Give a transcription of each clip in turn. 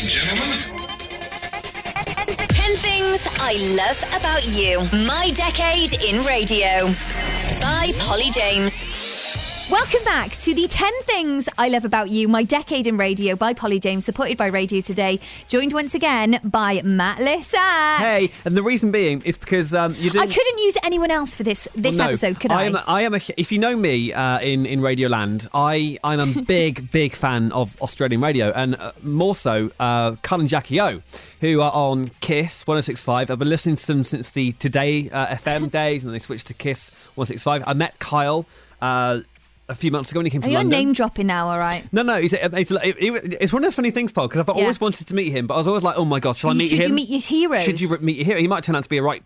and gentlemen. 10 Things I Love About You. My Decade in Radio. By Polly James. Welcome back to the 10 Things I Love About You, My Decade in Radio by Polly James, supported by Radio Today, joined once again by Matt Lissack. Hey, and the reason being is because um, you I didn't. couldn't use anyone else for this this Well, no, episode, could I? am, a- I am a. If you know me uh, in in Radioland, I I'm a big big fan of Australian radio, and uh, more so, uh, Kyle and Jackie O, who are on Kiss 106.5. I've been listening to them since the Today uh, FM days, and then they switched to Kiss 106.5. I met Kyle. Uh, a few months ago when he came Are to you London. name dropping now, all right? No, no, he's, he's, it- it's one of those funny things, Paul, because I've always Yeah. wanted to meet him, but I was always like, oh my god, shall I meet should him? you meet your heroes? Should you meet your hero? He might turn out to be a right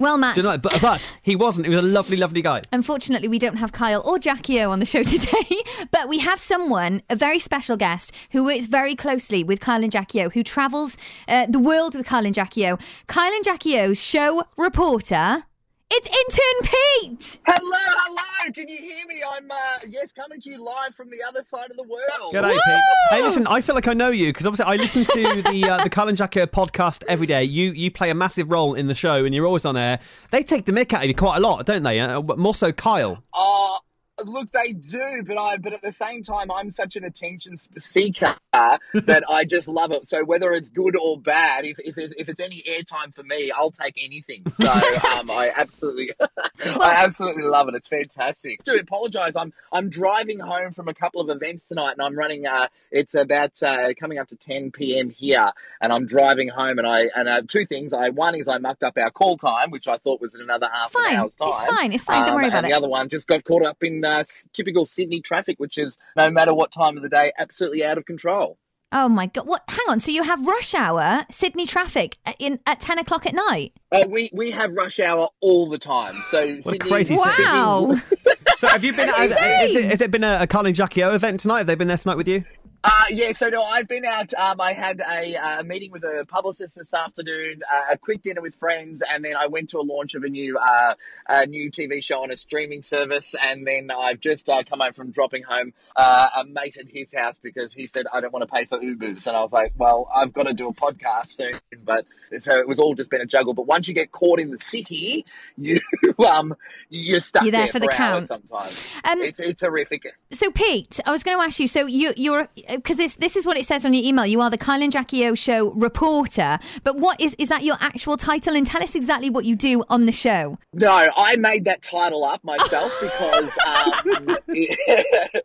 Well, Matt, Do you know, but, but he wasn't. He was a lovely, lovely guy. Unfortunately, we don't have Kyle or Jackie O on the show today, but we have someone, a very special guest, who works very closely with Kyle and Jackie O, who travels uh, the world with Kyle and Jackie O. Kyle and Jackie O's show reporter. It's intern Pete. Hello, hello. Can you hear me? I'm uh, yes, coming to you live from the other side of the world. G'day, Pete. Hey, listen, I feel like I know you because obviously I listen to the uh, the Kyle and Jackie podcast every day. You you play a massive role in the show and you're always on air. They take the mick out of you quite a lot, don't they? Uh, but more so Kyle. Uh, look, they do, but I but at the same time, I'm such an attention seeker that I just love it. So whether it's good or bad, if if, if it's any airtime for me, I'll take anything. So um, I absolutely, I absolutely love it. It's fantastic. Do apologise. I'm I'm driving home from a couple of events tonight, and I'm running. Uh, it's about uh, coming up to 10 p.m. here, and I'm driving home, and I and uh, two things. I one is I mucked up our call time, which I thought was in another half fine. an hour's time. It's fine. It's fine. Don't worry Um, about and it. The other one just got caught up in uh, typical Sydney traffic, which is no matter what time of the day, absolutely out of control. Oh my god! What? Hang on. So you have rush hour Sydney traffic at- in at ten o'clock at night? Oh, we we have rush hour all the time. So What a Sydney- crazy Sydney- Wow. So have you been? That's Has, has, it, has it been a, a Kyle and Jackie O event tonight? Have they been there tonight with you? Uh, yeah, so no, I've been out. Um, I had a uh, meeting with a publicist this afternoon, uh, a quick dinner with friends, and then I went to a launch of a new uh, a new TV show on a streaming service. And then I've just uh, come home from dropping home uh, a mate at his house because he said I don't want to pay for Ubers, and I was like, well, I've got to do a podcast soon. But so it was all just been a juggle. But once you get caught in the city, you um you're stuck You're there for the hours count. Sometimes Um, it's it's horrific. So, Pete, I was going to ask you. So, you, you're because this this is what it says on your email. You are the Kyle and Jackie O show reporter. But what is is that your actual title? And tell us exactly what you do on the show. No, I made that title up myself because um,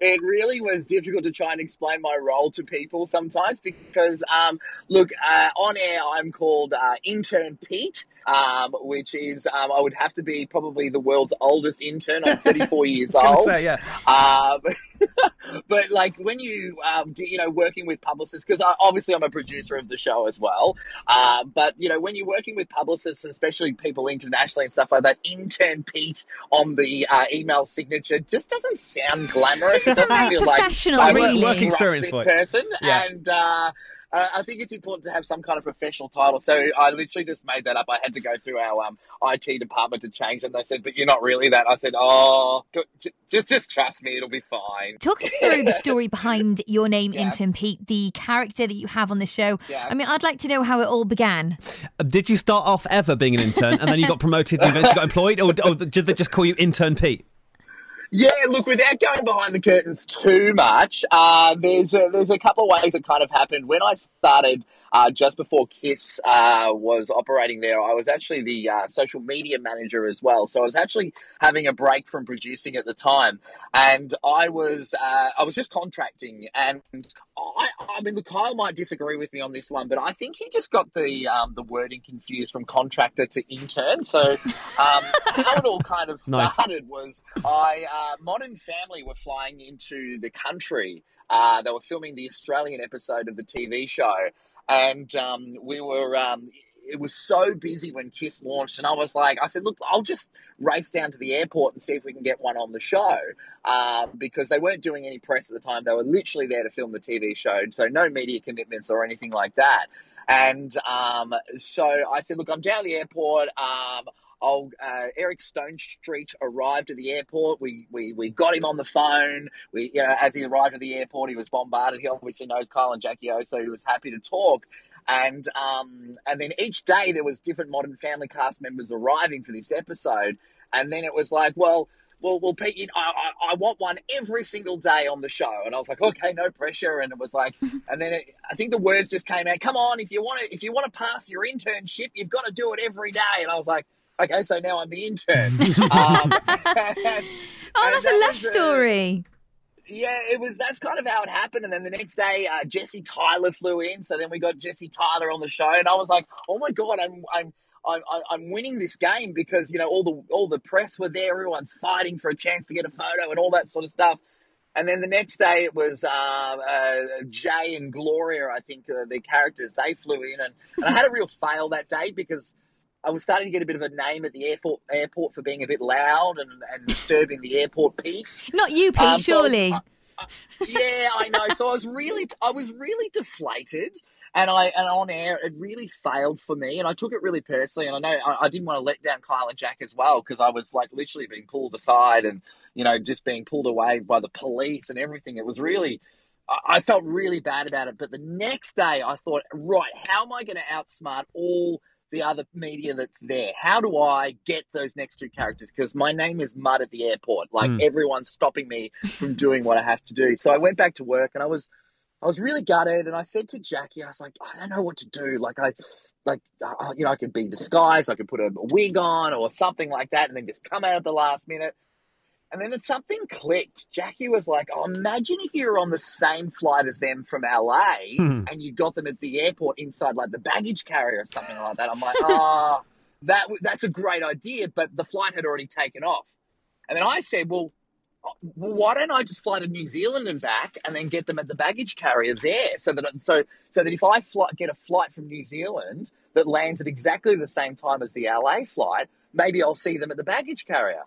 it, really was difficult to try and explain my role to people sometimes. Because, um, look, uh, on air, I'm called uh, Intern Pete, um, which is, um, I would have to be probably the world's oldest intern. I'm 34 years old. say, yeah. Um, but like when you, um, do, you know, working with publicists, because obviously I'm a producer of the show as well. Um, but you know, when you're working with publicists, especially people internationally and stuff like that, intern Pete on the uh, email signature just doesn't sound glamorous. Doesn't It sound very feel like professional, I really. would Work trust experience this for it. person, Yeah. and. Uh, uh, I think it's important to have some kind of professional title. So I literally just made that up. I had to go through our um, IT department to change it. And they said, "But you're not really that." I said, "Oh, j- j- just just trust me, it'll be fine." Talk us through the story behind your name, Yeah. Intern Pete, the character that you have on the show. Yeah. I mean, I'd like to know how it all began. Uh, Did you start off ever being an intern and then you got promoted and eventually got employed, or, or did they just call you Intern Pete? Yeah, look, without going behind the curtains too much, uh, there's a, there's a couple of ways it kind of happened. When I started uh, just before Kiss uh, was operating there, I was actually the uh, social media manager as well. So I was actually having a break from producing at the time, and I was uh, I was just contracting. And I, I mean, look, Kyle might disagree with me on this one, but I think he just got the um, the wording confused from contractor to intern. So um, how it all kind of Nice. started was I uh, Modern Family were flying into the country. Uh, they were filming the Australian episode of the TV show, and um, we were. Um, it was so busy when Kiss launched, and I was like, I said, look, I'll just race down to the airport and see if we can get one on the show, um, because they weren't doing any press at the time. They were literally there to film the TV show, so no media commitments or anything like that. And um, so I said, look, I'm down at the airport. Um, old uh, Eric Stonestreet arrived at the airport. We, we we got him on the phone. We uh, as he arrived at the airport, he was bombarded. He obviously knows Kyle and Jackie O, so he was happy to talk. And um, and then each day there was different Modern Family cast members arriving for this episode. And then it was like, well, well, well, Pete, you know, I, I, I want one every single day on the show. And I was like, okay, no pressure. And it was like, and then it, I think the words just came out. Come on, if you want to, if you want to pass your internship, you've got to do it every day. And I was like, okay, so now I'm the intern. um, and- Oh, that's a that lush was, uh, story. yeah, it was. That's kind of how it happened. And then the next day, uh, Jesse Tyler flew in. So then we got Jesse Tyler on the show, and I was like, "Oh my god, I'm I'm I'm I'm winning this game because you know all the all the press were there. Everyone's fighting for a chance to get a photo and all that sort of stuff." And then the next day it was uh, uh, Jay and Gloria, I think uh, their characters. They flew in, and, and I had a real fail that day because I was starting to get a bit of a name at the airport airport for being a bit loud and, and disturbing the airport peace. Not you, Pete, Um, so I was- surely. yeah, I know. So I was really, I was really deflated, and I and on air it really failed for me, and I took it really personally. And I know I, I didn't want to let down Kyle and Jack as well because I was like literally being pulled aside and you know just being pulled away by the police and everything. It was really. I I felt really bad about it, but the next day I thought, right, how am I going to outsmart all the other media that's there? How do I get those next two characters? Because my name is Mud at the airport. Like Mm. everyone's stopping me from doing what I have to do. So I went back to work and I was, I was really gutted. And I said to Jackie, I was like, I don't know what to do. Like I, like you know, I could be disguised. I could put a wig on or something like that, and then just come out at the last minute. And then it, something clicked. Jackie was like, "Oh, imagine if you were on the same flight as them from LA, Hmm. and you got them at the airport inside like the baggage carrier or something like that." I'm like, "Oh, that that's a great idea," but the flight had already taken off. And then I said, "Well, well, why don't I just fly to New Zealand and back, and then get them at the baggage carrier there, so that so so that if I fly, get a flight from New Zealand that lands at exactly the same time as the LA flight, maybe I'll see them at the baggage carrier."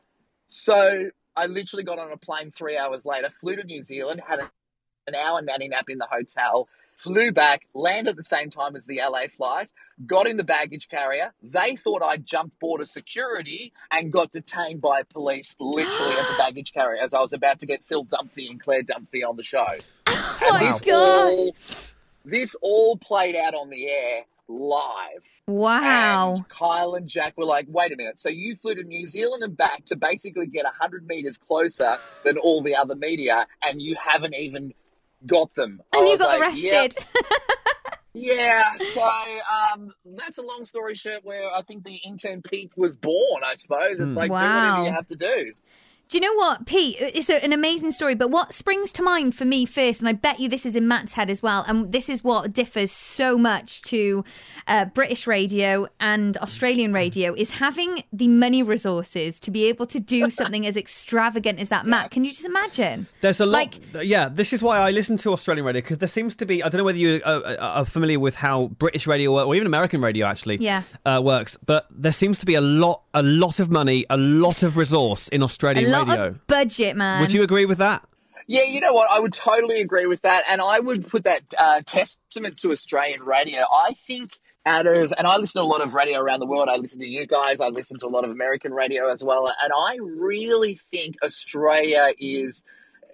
So I literally got on a plane three hours later, flew to New Zealand, had an hour nanny nap in the hotel, flew back, landed at the same time as the LA flight, got in the baggage carrier. They thought I'd jumped border security and got detained by police literally at the baggage carrier as I was about to get Phil Dunphy and Claire Dunphy on the show. Oh And my this gosh. all- this all played out on the air live. Wow. And Kyle and Jack were like, wait a minute. So you flew to New Zealand and back to basically get 100 meters closer than all the other media, and you haven't even got them. I And you got like, "Yep." arrested. Yeah, so um, that's a long story short where I think the intern Pete was born, I suppose. It's like, do whatever you have to do. Do you know what, Pete? It's a, an amazing story, but what springs to mind for me first, and I bet you this is in Matt's head as well, and this is what differs so much to uh, British radio and Australian radio, is having the money resources to be able to do something as extravagant as that. Matt, can you just imagine? There's a lot. Like- yeah, this is why I listen to Australian radio because there seems to be. I don't know whether you are, are- are familiar with how British radio or even American radio actually Yeah. uh, works, but there seems to be a lot, a lot of money, a lot of resource in A Australian lot radio. of budget, man. Would you agree with that? Yeah, you know what? I would totally agree with that, and I would put that uh, testament to Australian radio. I think out of, and I listen to a lot of radio around the world. I listen to you guys. I listen to a lot of American radio as well, and I really think Australia is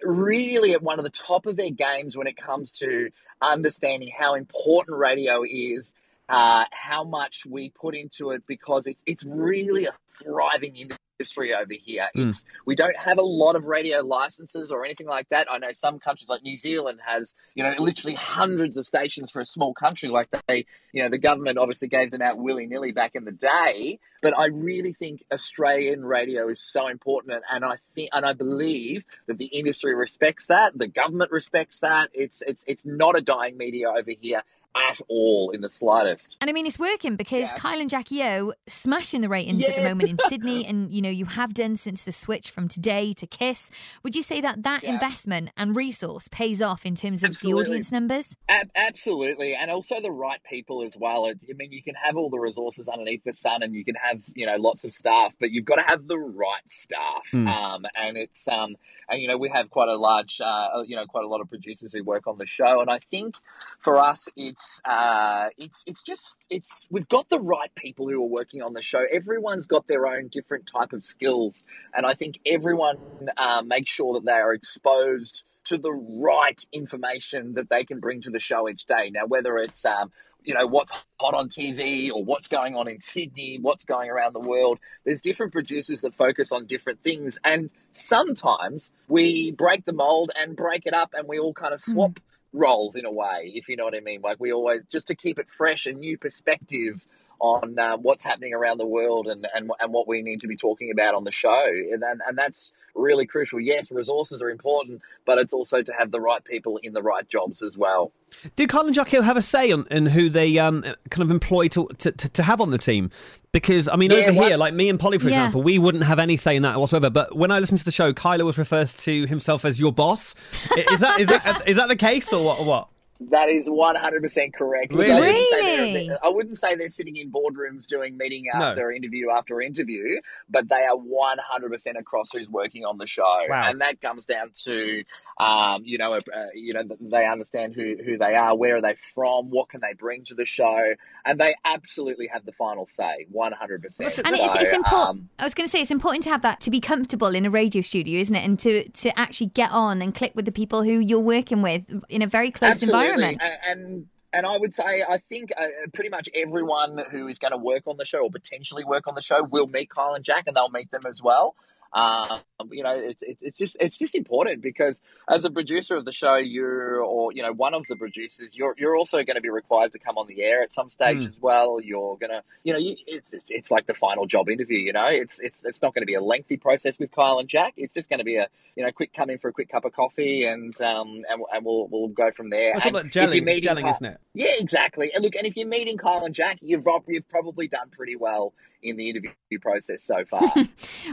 really at one of the top of their games when it comes to understanding how important radio is. Uh, how much we put into it because it's it's really a thriving industry over here. It's we don't have a lot of radio licenses or anything like that. I know some countries like New Zealand has, you know, literally hundreds of stations for a small country. Like they, you know, the government obviously gave them out willy nilly back in the day. But I really think Australian radio is so important, and, and I think and I believe that the industry respects that, the government respects that. It's it's it's not a dying media over here at all in the slightest. And I mean, it's working because Yeah. Kyle and Jackie O smashing the ratings at the moment in Sydney and you know you have done since the switch from today to Kiss. Would you say that that Yeah. investment and resource pays off in terms of Absolutely. the audience numbers? Ab- absolutely, and also the right people as well. I mean, you can have all the resources underneath the sun, and you can have you know lots of staff, but you've got to have the right staff. Um, and it's um, and you know we have quite a large, uh, you know, quite a lot of producers who work on the show, and I think for us, it's uh, it's it's just it's we've got the right people who are working on the show. Everyone's got their own different type of skills, and I think everyone uh, makes sure that they are exposed to the right information that they can bring to the show each day. Now, whether it's um, you know what's hot on TV or what's going on in Sydney, what's going around the world, there's different producers that focus on different things, and sometimes we break the mold and break it up, and we all kind of swap roles in a way, if you know what I mean. Like we always just to keep it fresh, a new perspective on um, what's happening around the world and, and and what we need to be talking about on the show, and and, and that's really crucial. Yes, resources are important, but it's also to have the right people in the right jobs as well. Do Kyle and Jackie have a say on in who they um, kind of employ to, to, to, to have on the team? Because I mean, Yeah, over what- here, like me and Polly, for Yeah. example, we wouldn't have any say in that whatsoever. But when I listen to the show, Kyler always refers to himself as your boss. Is that is that is that the case or what? Or what? That is 100% correct. Really? I wouldn't, say they're- Really? I wouldn't say they're sitting in boardrooms doing meeting No. after interview after interview, but they are 100% across who's working on the show. Wow. And that comes down to, um, you know, uh, you know, they understand who, who they are, where are they from, what can they bring to the show, and they absolutely have the final say, 100%. Listen, And So, it's, it's important. um, I was going to say it's important to have that to be comfortable in a radio studio, isn't it? And to to actually get on and click with the people who you're working with in a very close Absolutely. environment. And, and and I would say I think uh, pretty much everyone who is going to work on the show or potentially work on the show will meet Kyle and Jack, and they'll meet them as well. Um, you know, it's it, it's just it's just important because as a producer of the show, you're or you know one of the producers, you're you're also going to be required to come on the air at some stage Mm. as well. You're gonna, you know, you, it's, it's it's like the final job interview. You know, it's it's it's not going to be a lengthy process with Kyle and Jack. It's just going to be a you know quick come in for a quick cup of coffee and um and, and we'll we'll go from there. All And about if gelling, gelling, Kyle- isn't it? yeah, exactly. And look, and if you're meeting Kyle and Jack, you've you've probably done pretty well in the interview process so far.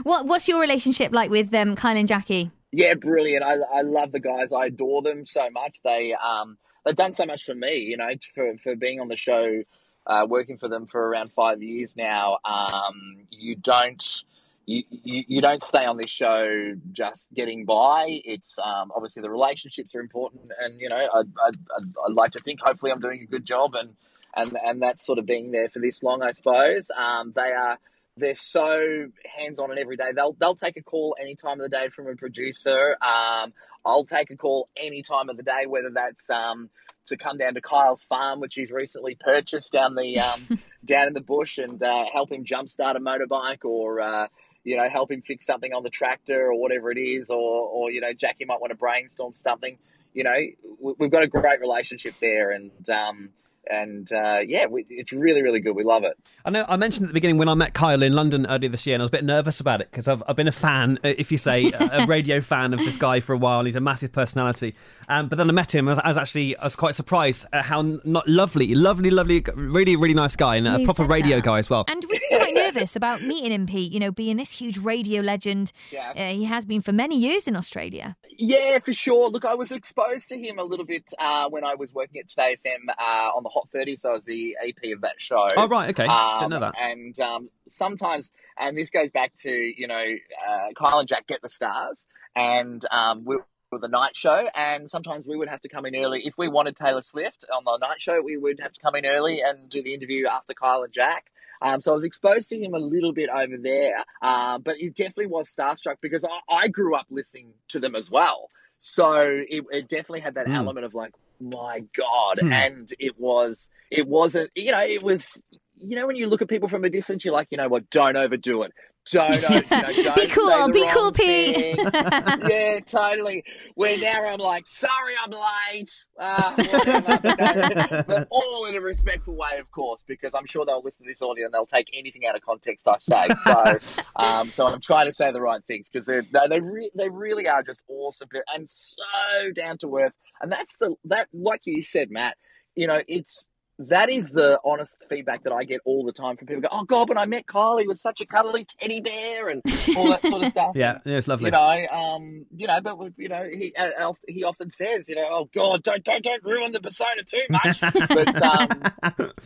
What what's your relationship like with um, Kyle and Jackie? yeah, brilliant. I, I love the guys. I adore them so much. They um they've done so much for me. You know, for for being on the show, uh, working for them for around five years now. Um, you don't. You, you, you don't stay on this show just getting by. It's um, obviously the relationships are important, and you know I'd, I'd, I'd, I'd like to think hopefully I'm doing a good job, and and and that's sort of being there for this long, I suppose. Um, they are they're so hands on and every day. They'll they'll take a call any time of the day from a producer. Um, I'll take a call any time of the day, whether that's um, to come down to Kyle's farm, which he's recently purchased down the um, down in the bush, and uh, help him jumpstart a motorbike, or uh, you know help him fix something on the tractor, or whatever it is, or or you know Jackie might want to brainstorm something. You know, we- we've got a great relationship there, and um, and uh, yeah, we, it's really really good. We love it. I know I mentioned at the beginning when I met Kyle in London earlier this year, and I was a bit nervous about it because I've, I've been a fan, uh, if you say, a a radio fan of this guy for a while. He's a massive personality. Um, but then I met him, I was, I was actually I was quite surprised at how not lovely, lovely, lovely, really, really nice guy, and a proper radio that. guy as well. And we were quite nervous about meeting him, Pete. You know, being this huge radio legend, Yeah. uh, he has been for many years in Australia. Yeah, for sure. Look, I was exposed to him a little bit uh, when I was working at Today FM uh, on the Hot 30, so I was the EP of that show. Oh right, okay, Um, didn't know that. And um, sometimes, and this goes back to, you know, uh, Kyle and Jack get the stars, and um, we were the night show, and sometimes we would have to come in early. If we wanted Taylor Swift on the night show, we would have to come in early and do the interview after Kyle and Jack. Um, so I was exposed to him a little bit over there, uh, but it definitely was starstruck because I, I grew up listening to them as well. So it, it definitely had that Mm. element of like, my God, Hmm. and it was, it wasn't, you know, it was, you know, when you look at people from a distance, you're like, you know what, don't overdo it. Don't, you know, Be cool, be cool, Pete. yeah, totally. Where now I'm like, sorry, I'm late. Uh, whatever. but all in a respectful way, of course, because I'm sure they'll listen to this audio and they'll take anything out of context I say. So, um, so I'm trying to say the right things because they they they, re- they really are just awesome and so down to earth. And that's the that like you said, Matt. You know, it's that is the honest feedback that I get all the time from people. Go, oh God, when I met Kyle, he was such a cuddly teddy bear and all that sort of stuff. Yeah, yeah, it's lovely. You know, um, you know, but you know, he uh, he often says, you know, oh God, don't don't don't ruin the persona too much. but um,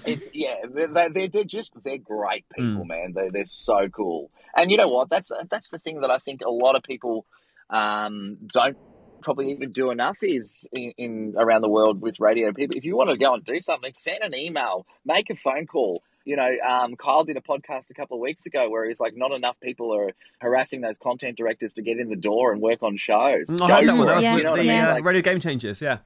it's, yeah, they're, they're, they're just they're great people, Mm. man. They they're so cool. And you know what? That's that's the thing that I think a lot of people um, don't probably even do enough is in, in around the world with radio people. If you want to go and do something, send an email, make a phone call. You know, um, Kyle did a podcast a couple of weeks ago where he's like, not enough people are harassing those content directors to get in the door and work on shows. Mm, I heard that one. That was Yeah. with you know what I mean? uh, Like, Radio Game Changers. Yeah.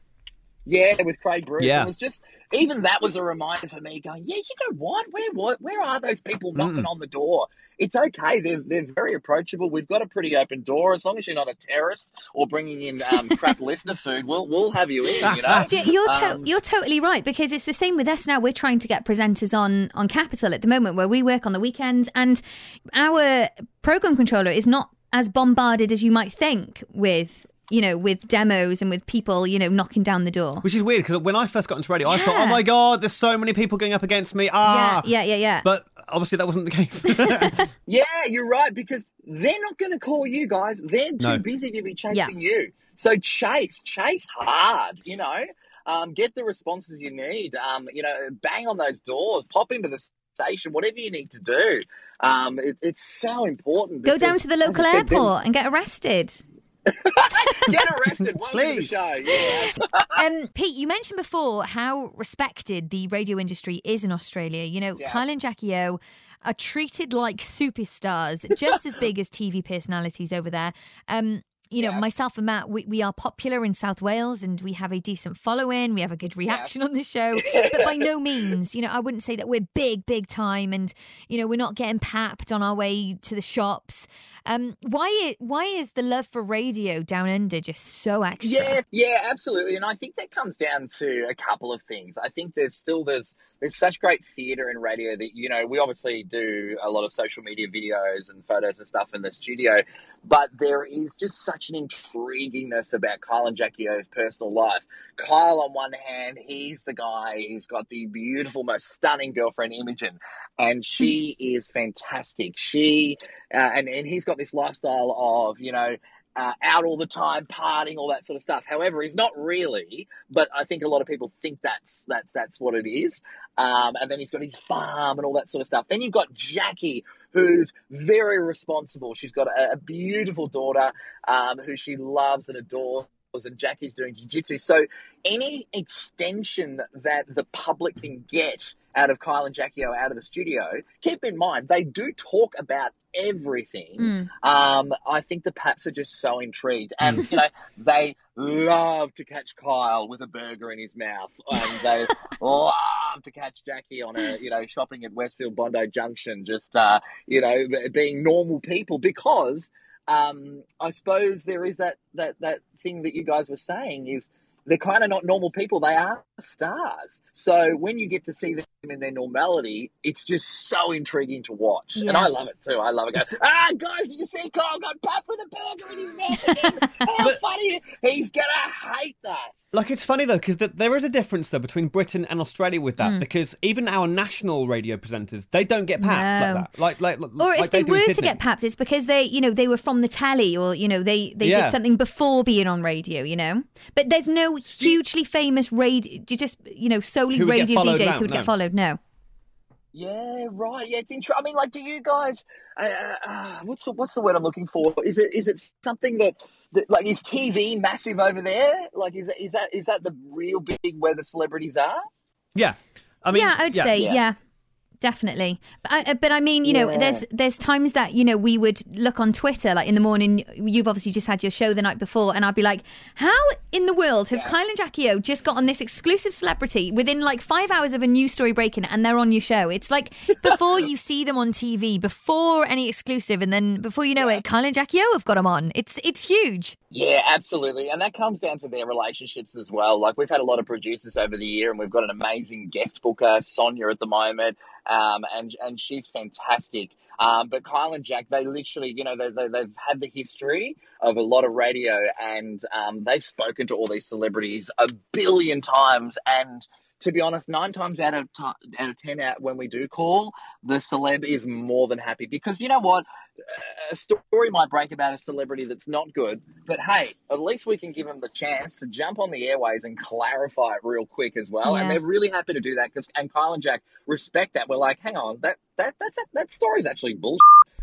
Yeah, with Craig Bruce. Yeah. It was just even that was a reminder for me going, yeah, you know what? Where what where are those people knocking on the door? It's okay. They're they're very approachable. We've got a pretty open door. As long as you're not a terrorist or bringing in um, crap listener food, we'll we'll have you in. You know. Do you- You're to- Um, you're totally right because it's the same with us now. We're trying to get presenters on on Capital at the moment, where we work on the weekends, and our program controller is not as bombarded as you might think with you know with demos and with people you know knocking down the door. Which is weird because when I first got into radio, I thought, oh my god, there's so many people going up against me. Ah, yeah, yeah, yeah, yeah. But obviously that wasn't the case. Yeah, you're right because they're not going to call you guys. They're too No. busy to be chasing you. So chase, chase hard. You know, um, get the responses you need. Um, you know, bang on those doors, pop into the station, whatever you need to do. Um, it, it's so important. Go down to the local said, then- airport and get arrested. Get arrested. Welcome to the Please. show. Yeah. Um, Pete, you mentioned before how respected the radio industry is in Australia. You know, Yeah. Kyle and Jackie O are treated like superstars, just as big as TV personalities over there. Um, you know, Yeah. myself and Matt, we, we are popular in South Wales and we have a decent following. We have a good reaction on the show. But by no means, you know, I wouldn't say that we're big, big time and, you know, we're not getting papped on our way to the shops. Um, why, why is the love for radio down under just so extra? Yeah, yeah, absolutely. And I think that comes down to a couple of things. I think there's still there's there's such great theatre and radio that you know we obviously do a lot of social media videos and photos and stuff in the studio, but there is just such an intriguingness about Kyle and Jackie O's personal life. Kyle, on one hand, he's the guy who's got the beautiful, most stunning girlfriend, Imogen, and she is fantastic. She uh, and and he's got this lifestyle of you know uh, out all the time, partying, all that sort of stuff. However, he's not really, but I think a lot of people think that's that that's what it is. Um, and then he's got his farm and all that sort of stuff. Then you've got Jackie, who's very responsible. She's got a, a beautiful daughter um, who she loves and adores. And Jackie's doing jiu-jitsu. So any extension that the public can get out of Kyle and Jackie O out of the studio, keep in mind they do talk about everything. Mm. Um, I think the Paps are just so intrigued, and you know they love to catch Kyle with a burger in his mouth, and they love to catch Jackie on a you know shopping at Westfield Bondi Junction, just uh, you know being normal people because um, I suppose there is that that that thing that you guys were saying is they're kind of not normal people. They are stars. So when you get to see them in their normality, it's just so intriguing to watch. And I love it too. I love it. Go, ah, guys, did you see Kyle got papped with a burger in his mouth again? How But- funny. He's going to hate that. Like it's funny though because th- there is a difference though between Britain and Australia with that because even our national radio presenters they don't get packed No. like that. Like like Or like if they, do were to get papped, it's because they, you know, they were from the telly, or you know, they they Yeah. did something before being on radio, you know. But there's no hugely famous radio, just you know, solely Who radio DJs now, who would no. get followed. No, Yeah, right. Yeah, it's interesting. I mean, like, do you guys? Uh, uh, what's the what's the word I'm looking for? Is it is it something that, that like is TV massive over there? Like, is is that is that the real big where the celebrities are? Yeah, I mean yeah, I would say, Yeah. yeah. Definitely, but I, uh, but I mean, you know, Yeah. there's there's times that you know we would look on Twitter, like in the morning. You've obviously just had your show the night before, and I'd be like, "How in the world have Kyle and Jackie O just got on this exclusive celebrity within like five hours of a news story breaking, and they're on your show?" It's like before you see them on TV, before any exclusive, and then before you know it, Kyle and Jackie O have got them on. It's it's huge. Yeah, absolutely. And that comes down to their relationships as well. Like we've had a lot of producers over the year and we've got an amazing guest booker, Sonia at the moment. Um, and, and she's fantastic. Um, but Kyle and Jack, they literally, you know, they, they, they've had the history of a lot of radio and, um, they've spoken to all these celebrities a billion times and to be honest, nine times out of ti out of ten, out when we do call, the celeb is more than happy because you know what, a story might break about a celebrity that's not good, but hey, at least we can give them the chance to jump on the airways and clarify it real quick as well. Yeah. And they're really happy to do that because and Kyle and Jack respect that. We're like, hang on, that that that that, that story's actually bullshit.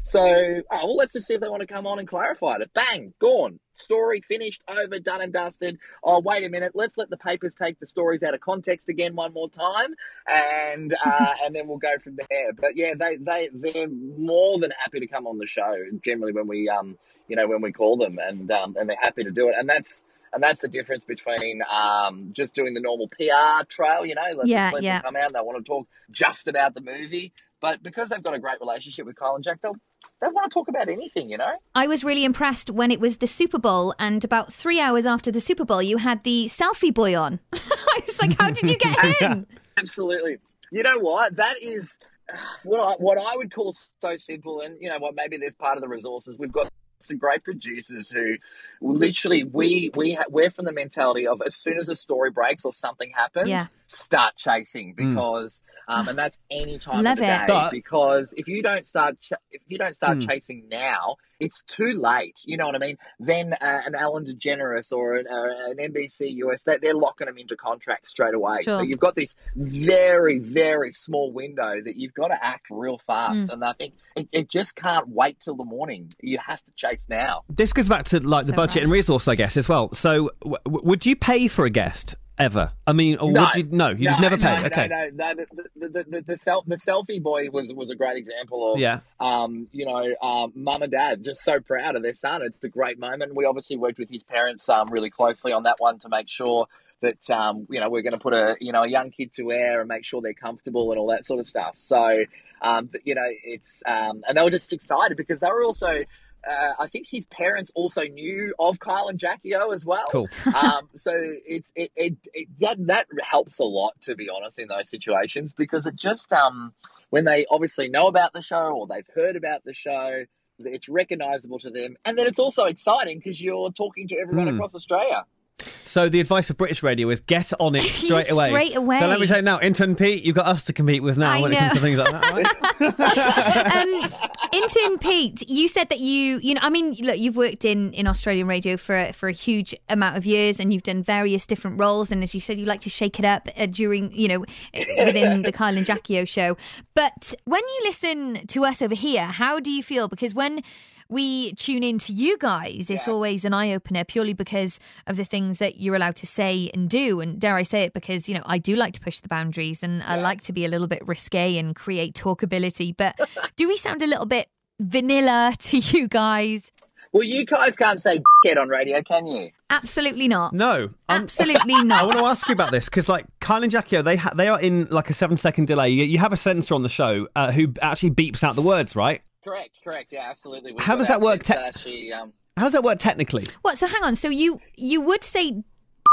So, oh, well, let's just see if they want to come on and clarify it. Bang, gone. Story finished, over, done and dusted. Oh, wait a minute. Let's let the papers take the stories out of context again one more time, and uh, and then we'll go from there. But yeah, they they they're more than happy to come on the show. Generally, when we um you know when we call them, and um and they're happy to do it, and that's. And that's the difference between um, just doing the normal PR trail, you know, let, Yeah, let yeah. them come out and they want to talk just about the movie. But because they've got a great relationship with Kyle and Jack, they'll they want to talk about anything, you know. I was really impressed when it was the Super Bowl, and about three hours after the Super Bowl, you had the selfie boy on. I was like, how did you get in? Absolutely. You know what? That is what I what I would call so simple. And you know what? Maybe there's part of the resources we've got. Some great producers who literally we we ha- we're from the mentality of as soon as a story breaks or something happens, Yeah. start chasing because um, and that's any time Love of the day it. Because if you don't start ch- if you don't start Mm. chasing now, it's too late. You know what I mean? Then uh, an Ellen DeGeneres or an, uh, an NBC US they, they're locking them into contracts straight away. So you've got this very very small window that you've got to act real fast, Mm. and I think it, it just can't wait till the morning. You have to chase now. This goes back to like the So budget right. and resource, I guess, as well. So, w- w- would you pay for a guest ever? I mean, or would you? No, you'd no, never pay. No, okay. no, no, no. The, the, the, the, self, the selfie boy was was a great example of, Yeah. um, you know, um, mum and dad just so proud of their son. It's a great moment. We obviously worked with his parents um, really closely on that one to make sure that um, you know we're going to put a you know a young kid to air and make sure they're comfortable and all that sort of stuff. So, um, but, you know, it's um, and they were just excited because they were also. Uh, I think his parents also knew of Kyle and Jackie O as well Cool. um, so it's it, it, it that that helps a lot to be honest in those situations because it just um when they obviously know about the show or they've heard about the show it's recognizable to them and then it's also exciting because you're talking to everyone Hmm. across Australia So the advice of British radio is get on it straight away. Straight away. So let me say it now, intern Pete, you've got us to compete with now I when it comes know. to things like that. Right? um, intern Pete, you said that you, you know, I mean, look, you've worked in, in Australian radio for for a huge amount of years, and you've done various different roles. And as you said, you like to shake it up uh, during, you know, within the Kyle and Jackie O show. But when you listen to us over here, how do you feel? Because when we tune in to you guys, it's Yeah. always an eye opener purely because of the things that you're allowed to say and do. And dare I say it, because, you know, I do like to push the boundaries and I like to be a little bit risque and create talkability. But do we sound a little bit vanilla to you guys? well you guys can't say head on radio can you Absolutely not. No. I'm- Absolutely not. I want to ask you about this because, like, Kyle and Jackie, they ha- they are in like a seven second delay. You, you have a censor on the show uh, who actually beeps out the words, right? Correct correct yeah absolutely We've How does that our work sister, she, um, How does that work technically? What? So hang on. So you you would say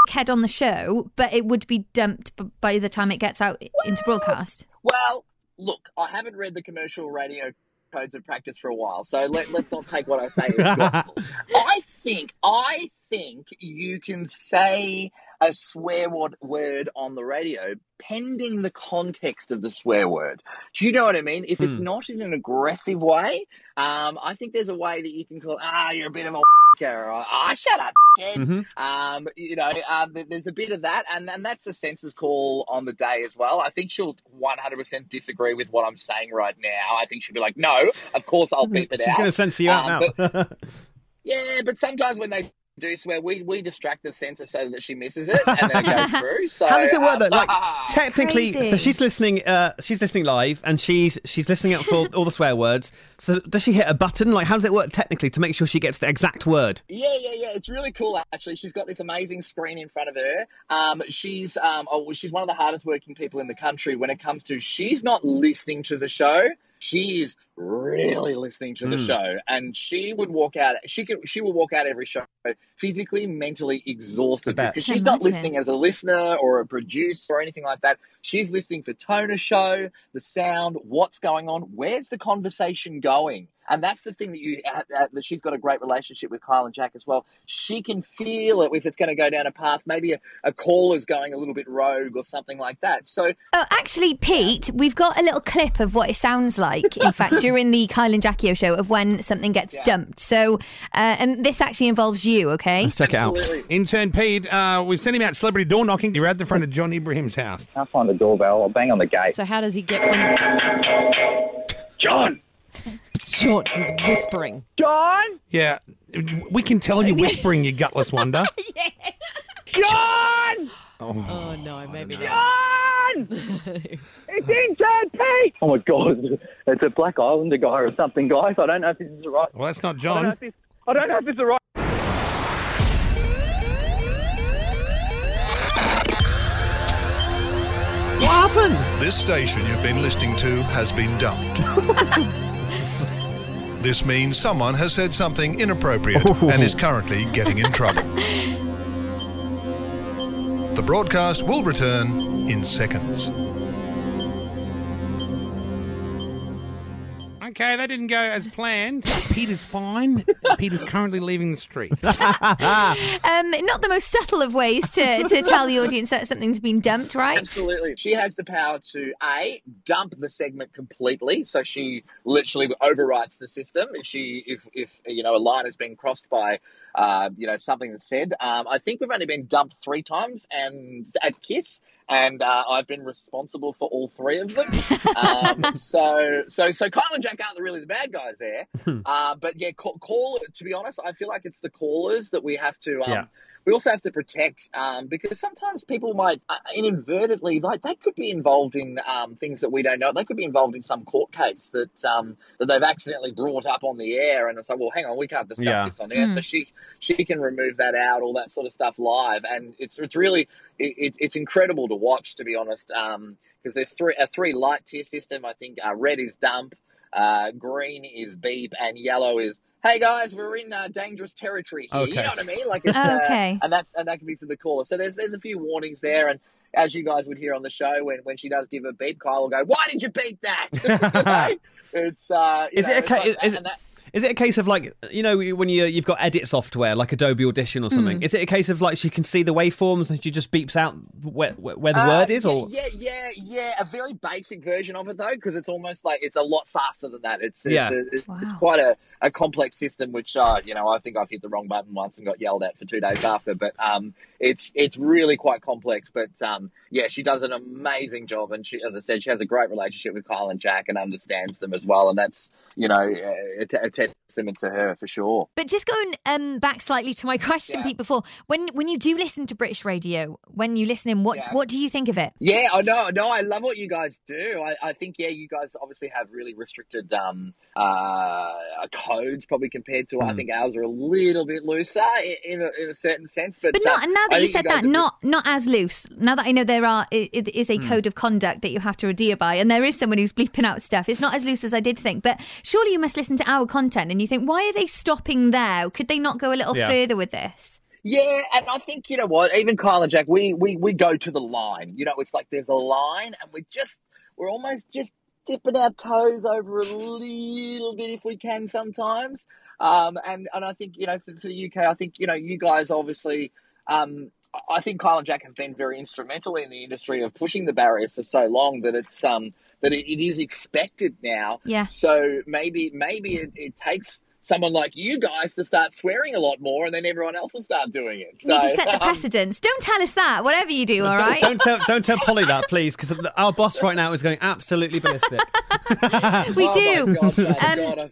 head on the show, but it would be dumped by the time it gets out into broadcast. Well, look, I haven't read the commercial radio codes of practice for a while, so let, let's not take what I say as gospel. I think, I think you can say a swear word, word on the radio pending the context of the swear word. Do you know what I mean? If it's Hmm. not in an aggressive way, um, I think there's a way that you can call, ah, you're a bit of a or ah, shut up, kid. Mhm. Um, you know, um, there's a bit of that, and, and that's the censor's call on the day as well. I think she'll 100% disagree with what I'm saying right now. I think she'll be like, no, of course I'll beep it She's out. going to censor you out Um, now. Yeah, but sometimes when they do swear, we, we distract the censor so that she misses it, and then it goes through. So, How does it work though? Like technically, Crazy. so she's listening. Uh, she's listening live, and she's she's listening out for all the swear words. So does she hit a button? Like how does it work technically to make sure she gets the exact word? Yeah, yeah, yeah. It's really cool actually. She's got this amazing screen in front of her. Um, she's um, oh, she's one of the hardest working people in the country when it comes to she's not listening to the show. She is really listening to the Mm. show, and she would walk out. She could. She would walk out every show physically, mentally exhausted because Can she's not listening as a listener or a producer or anything like that. She's listening for tone of show, the sound, what's going on, where's the conversation going, and that's the thing that you uh, uh, that she's got a great relationship with Kyle and Jack as well. She can feel it if it's going to go down a path. Maybe a, a caller's going a little bit rogue or something like that. So Oh, actually, Pete, we've got a little clip of what it sounds like. In fact, during the Kyle and Jackie O show of when something gets Yeah. dumped. So, uh, and this actually involves you. Okay. Let's check it out. Intern Pete, uh, we've sent him out celebrity door knocking. You're at the front of John Ibrahim's house. Can't find the doorbell. I'll bang on the gate. So how does he get from John. Sean? He's whispering. John! Yeah, we can tell you're whispering, you gutless wonder. John! Oh no, maybe not. John! it's intern Pete! Oh my god, it's a Black Islander guy or something, guys. I don't know if this is the right. Well, that's not I don't know John. if this, I don't know if this is the right. What happened? This station you've been listening to has been dumped. this means someone has said something inappropriate oh. and is currently getting in trouble. The broadcast will return in seconds. Okay, that didn't go as planned. Peter's fine. Peter's currently leaving the street. Um, not the most subtle of ways to, to tell the audience that something's been dumped, right? Absolutely. She has the power to A, dump the segment completely. So she literally overwrites the system if she if if you know a line has been crossed by uh, you know something that's said. Um, I think we've only been dumped three times and at Kiss. And uh, I've been responsible for all three of them. um, so, so, so Kyle and Jack aren't really the bad guys there. uh, but yeah, call, call. To be honest, I feel like it's the callers that we have to. Um, Yeah. We also have to protect um, because sometimes people might uh, inadvertently like they could be involved in um, things that we don't know. They could be involved in some court case that um, that they've accidentally brought up on the air, and it's like, well, hang on, we can't discuss Yeah. this on air. So she she can remove that out, all that sort of stuff live, and it's it's really it, it, it's incredible to watch, to be honest, because there's three a three light tier system. I think uh, red is dump. Uh, green is beep and yellow is hey guys we're in uh, dangerous territory here you know what I mean like it's, uh, Okay. and that and that can be for the caller. So there's there's a few warnings there, and as you guys would hear on the show, when, when she does give a beep, Kyle will go, "Why did you beep that?" You know? It's uh, you Is know, it okay? like is, that, is and it, that- is it a case of like you know when you you've got edit software like Adobe Audition or something? Is it a case of like she can see the waveforms and she just beeps out where, where, where the Uh, word is, yeah, or yeah, yeah, yeah. A very basic version of it though, because it's almost like it's a lot faster than that. It's Yeah. it's, it's, it's quite a, a complex system, which uh, you know I think I've hit the wrong button once and got yelled at for two days after. But um, it's it's really quite complex. But um, yeah, she does an amazing job, and she, as I said, she has a great relationship with Kyle and Jack and understands them as well, and that's you know a, a testament to her for sure. But just going um, back slightly to my question, Yeah. Pete, before when when you do listen to British radio, when you listen in, what Yeah. what do you think of it? Yeah, I know, no, I love what you guys do. I, I think, yeah, you guys obviously have really restricted um, uh, codes, probably compared to. I think ours are a little bit looser in, in, a, in a certain sense, but But not uh, now that I you said guys that, are- not not as loose. Now that I know there are, it, it is a code of conduct that you have to adhere by, and there is someone who's bleeping out stuff. It's not as loose as I did think. But surely you must listen to our content, and you think, why are they stopping there? Could they not go a little Yeah. further with this? Yeah, and I think you know what, even Kyle and Jack, we we we go to the line. You know, it's like there's a line, and we just we're almost just dipping our toes over a little bit if we can sometimes. Um, and and I think you know for, for the UK, I think you know you guys obviously. Um, I think Kyle and Jack have been very instrumental in the industry of pushing the barriers for so long that it's um that it, it is expected now. Yeah. So maybe maybe it, it takes someone like you guys to start swearing a lot more, and then everyone else will start doing it. You need to set the um, precedence. Don't tell us that. Whatever you do, all right. don't tell don't tell Polly that, please, because our boss right now is going absolutely ballistic. we oh do. my God, Um,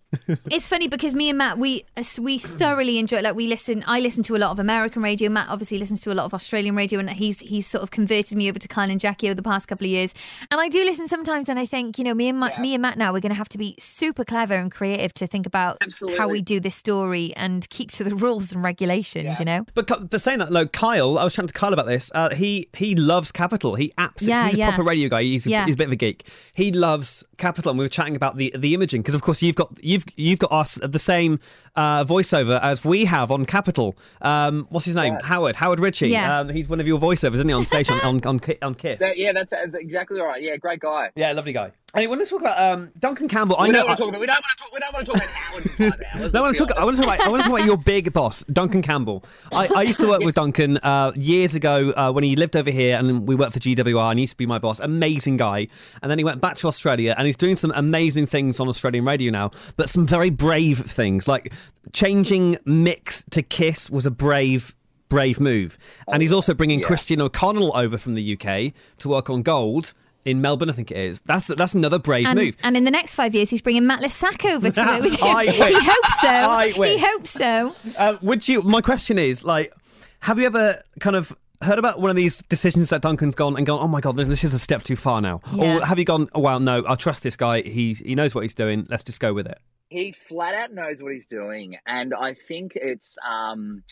It's funny because me and Matt, we we thoroughly enjoy. Like we listen, I listen to a lot of American radio. Matt obviously listens to a lot of Australian radio, and he's he's sort of converted me over to Kyle and Jackie over the past couple of years. And I do listen sometimes, and I think you know me and Ma- Yeah. me and Matt now we're going to have to be super clever and creative to think about Absolutely. How we do this story and keep to the rules and regulations. You know. But the saying that, no, Kyle, I was chatting to Kyle about this. Uh, he he loves Capital. He absolutely, Yeah, he's a yeah. proper radio guy. He's a, Yeah. he's a bit of a geek. He loves Capital, and we were chatting about the the imaging because, of course, you've got you've you've got us the same uh, voiceover as we have on Capital. Um, what's his name? Howard Howard Ritchie. Yeah. Um, he's one of your voiceovers, isn't he, on station on on, Ki- on Kiss? That- yeah, that's, that's exactly right. Yeah, great guy. Yeah, lovely guy. Anyway, let's talk about um, Duncan Campbell. I we know. don't want to talk about. We don't want to talk. We don't want to talk about Howard for five hours. No, I want to talk. I want to talk about. I want to talk about your big boss, Duncan Campbell. I, I used to work with Duncan uh, years ago uh, when he lived over here, and we worked for GWR. And he used to be my boss. Amazing guy. And then he went back to Australia, and he's doing some amazing things on Australian radio now. But some very brave things, like changing mix to Kiss, was a brave. Brave move, and he's also bringing yeah. Christian O'Connell over from the UK to work on Gold in Melbourne. I think it is. That's that's another brave And, move. and in the next five years, he's bringing Matt Lissack over to it with him. I wish. He hopes so. I wish. He hopes so. Uh, would you? My question is, like, have you ever kind of heard about one of these decisions that Duncan's gone and gone? Oh my god, this is a step too far now. Yeah. Or have you gone? Oh well, no, I trust this guy. He he knows what he's doing. Let's just go with it. he flat out knows what he's doing, and I think it's um,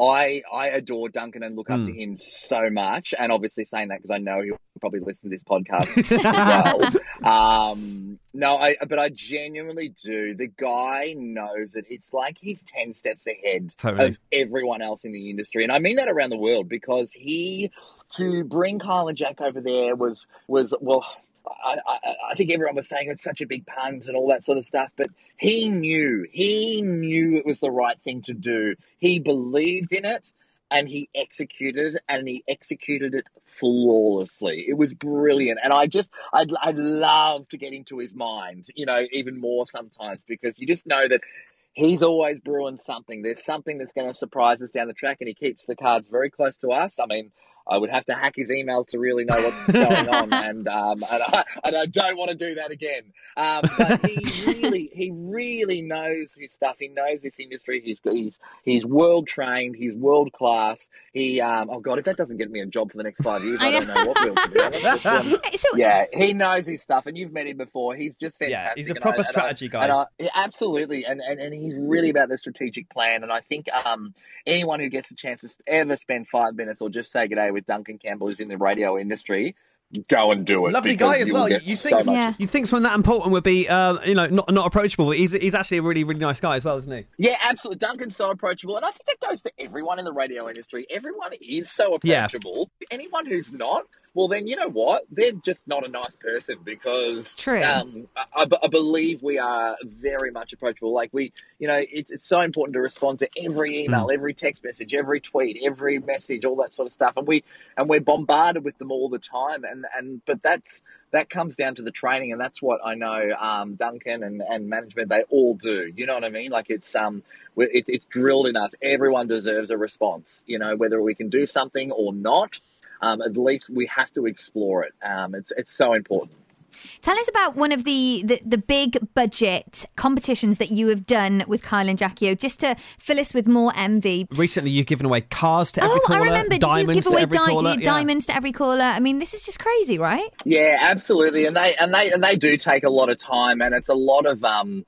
I I adore Duncan and look up Hmm. to him so much, and obviously saying that because I know he'll probably listen to this podcast as well. Um, no, I but I genuinely do. The guy knows that it's like he's ten steps ahead Totally. of everyone else in the industry, and I mean that around the world because he to bring Kyle and Jack over there was was well. I, I, I think everyone was saying it's such a big punt and all that sort of stuff, but he knew, he knew it was the right thing to do. He believed in it and he executed and he executed it flawlessly. It was brilliant. And I just, I'd, I'd love to get into his mind, you know, even more sometimes because you just know that he's always brewing something. There's something that's going to surprise us down the track and he keeps the cards very close to us. I mean, I would have to hack his emails to really know what's going on, and um, and I, and I don't want to do that again. Um, but he really, he really knows his stuff. He knows this industry. He's he's he's world trained. He's world class. He um, oh god, if that doesn't get me a job for the next five years, I don't know what will. To be. So, yeah, he knows his stuff, and you've met him before. He's just Yeah, fantastic. he's a I- proper I- strategy guy. and I- absolutely, and, and and he's really about the strategic plan. And I think um, anyone who gets a chance to ever spend five minutes or just say good day with Duncan Campbell, who's in the radio industry, go and do it. Lovely guy as well. You, get you so think Yeah. you think someone that important would be uh, you know not not approachable, but he's he's actually a really really nice guy as well, isn't he? Yeah, absolutely. Duncan's so approachable, and I think that goes to everyone in the radio industry. Everyone is so Yeah. approachable. Anyone who's not, well, then you know what? They're just not a nice person because True. Um, I, I b- I believe we are very much approachable. Like we, you know, it's it's so important to respond to every email, every text message, every tweet, every message, all that sort of stuff, and we and we're bombarded with them all the time. And and but that's that comes down to the training, and that's what I know. Um, Duncan and, and management, they all do. You know what I mean? Like it's um, it, it's drilled in us. Everyone deserves a response. You know, whether we can do something or not. Um, at least we have to explore it. Um, it's it's so important. Tell us about one of the, the, the big budget competitions that you have done with Kyle and Jackie O, just to fill us with more envy. Recently, you've given away cars to every oh, caller, I remember. Did you diamonds give to away every di- caller. yeah, Yeah. diamonds to every caller? I mean, this is just crazy, right? Yeah, absolutely, and they and they and they do take a lot of time, and it's a lot of um,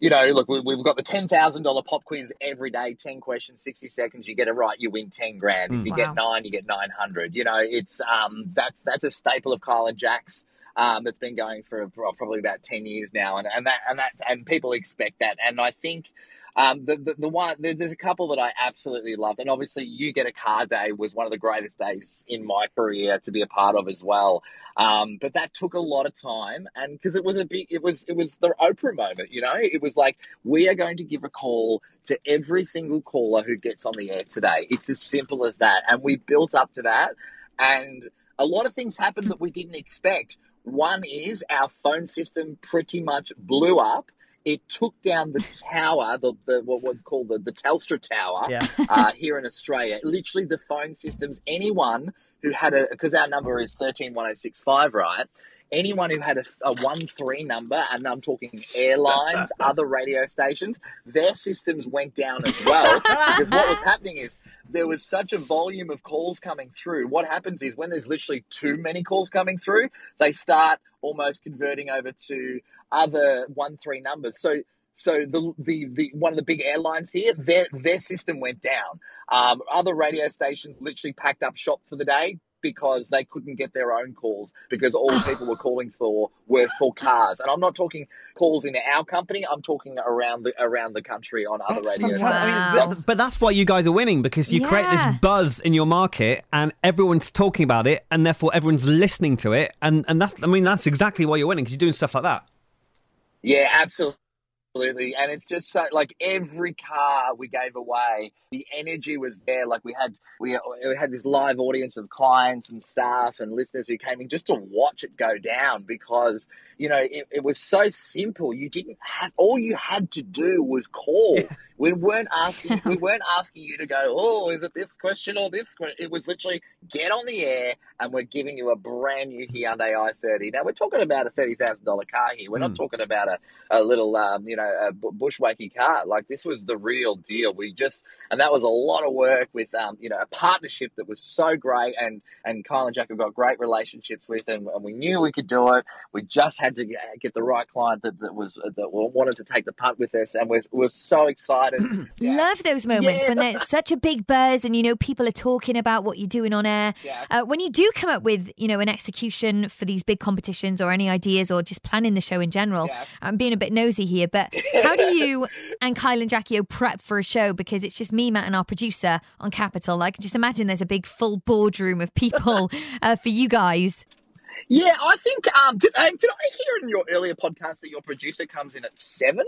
you know, look, we, we've got the ten thousand dollar pop quiz every day, ten questions, sixty seconds. You get it right, you win ten grand. If you Wow. get nine, you get nine hundred. You know, it's um, that's that's a staple of Kyle and Jack's. Um, that's been going for, probably about ten years now, and, and that and that and people expect that, and I think um, the, the the one there's a couple that I absolutely loved, and obviously you get a car day was one of the greatest days in my career to be a part of as well. Um, but that took a lot of time, and because it was a big, it was it was the Oprah moment, you know. It was like we are going to give a call to every single caller who gets on the air today. It's as simple as that, and we built up to that, and a lot of things happened that we didn't expect. One is our phone system pretty much blew up. It took down the tower, the, the what we call the, the Telstra tower Yeah. uh, here in Australia. Literally, the phone systems, anyone who had a, because our number is 131065, right? Anyone who had a, a 1 3 number, and I'm talking airlines, other radio stations, their systems went down as well. because what was happening is there was such a volume of calls coming through. What happens is when there's literally too many calls coming through, they start almost converting over to other one three numbers. So so the, the the one of the big airlines here, their their system went down. Um, other radio stations literally packed up shop for the day because they couldn't get their own calls because all the people were calling for were for cars. And I'm not talking calls in our company. I'm talking around the around the country on other That's radio. fantastic. I mean, but, but that's why you guys are winning because you create this buzz in your market and everyone's talking about it and therefore everyone's listening to it and and that's I mean that's exactly why you're winning because you're doing stuff like that. Yeah, absolutely. And it's just so like every car we gave away, the energy was there. Like we had we, we had this live audience of clients and staff and listeners who came in just to watch it go down because you know it, it was so simple. You didn't have all you had to do was call. We weren't asking we weren't asking you to go. Oh, is it this question or this question? It was literally get on the air and we're giving you a brand new Hyundai i30. Now we're talking about a thirty thousand dollar car here. We're not talking about a, a little um, you know a bu- bushwhacky car. Like this was the real deal. We just and that was a lot of work with um, you know a partnership that was so great and and Kyle and Jack have got great relationships with and, and we knew we could do it. We just had to get, get the right client that, that was that wanted to take the punt with us and we're, we're so excited. Yeah. Love those moments Yeah. when there's such a big buzz and you know people are talking about what you're doing on air. Yeah. Uh, when you do come up with you know an execution for these big competitions or any ideas or just planning the show in general, Yeah. I'm being a bit nosy here, but how do you and Kyle and Jackie O prep for a show? Because it's just me, Matt, and our producer on Capital. I can just imagine there's a big full boardroom of people uh, for you guys. Yeah, I think. Um, did, um, did I hear in your earlier podcast that your producer comes in at seven?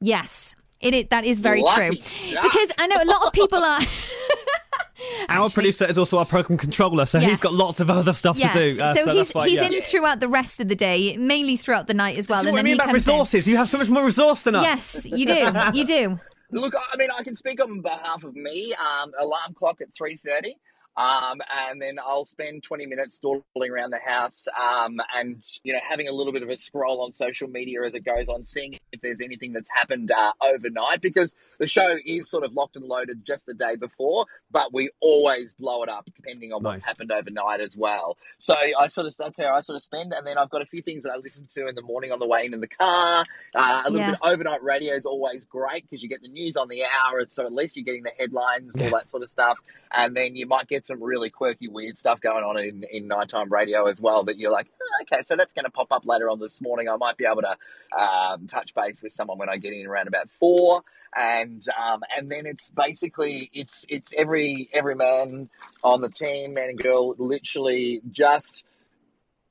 Yes. It, it that is very Lucky true Jack. because I know a lot of people are. Our Actually- producer is also our program controller, so he's got lots of other stuff Yes. to do. uh, so, he's that's why, he's yeah. in throughout the rest of the day, mainly throughout the night as well. This is and what I then mean he about comes in. resources. You have so much more resource than us. Yes, you do. You do. Look, I mean, I can speak on behalf of me. Um, alarm clock at three thirty, um, and then I'll spend twenty minutes dawdling around the house, um, and you know, having a little bit of a scroll on social media as it goes on, seeing if there's anything that's happened uh, overnight, because the show is sort of locked and loaded just the day before, but we always blow it up depending on what's happened overnight as well. So I sort of that's how I sort of spend, and then I've got a few things that I listen to in the morning on the way in in the car. Uh, a little Yeah. bit overnight radio is always great because you get the news on the hour, so at least you're getting the headlines, all that sort of stuff, and then you might get some really quirky, weird stuff going on in, in nighttime radio as well. That you're like, "Oh, okay, so that's going to pop up later on this morning. I might be able to um, touch base with someone when I get in around about four, and um, and then it's basically it's it's every every man on the team, man and girl, literally just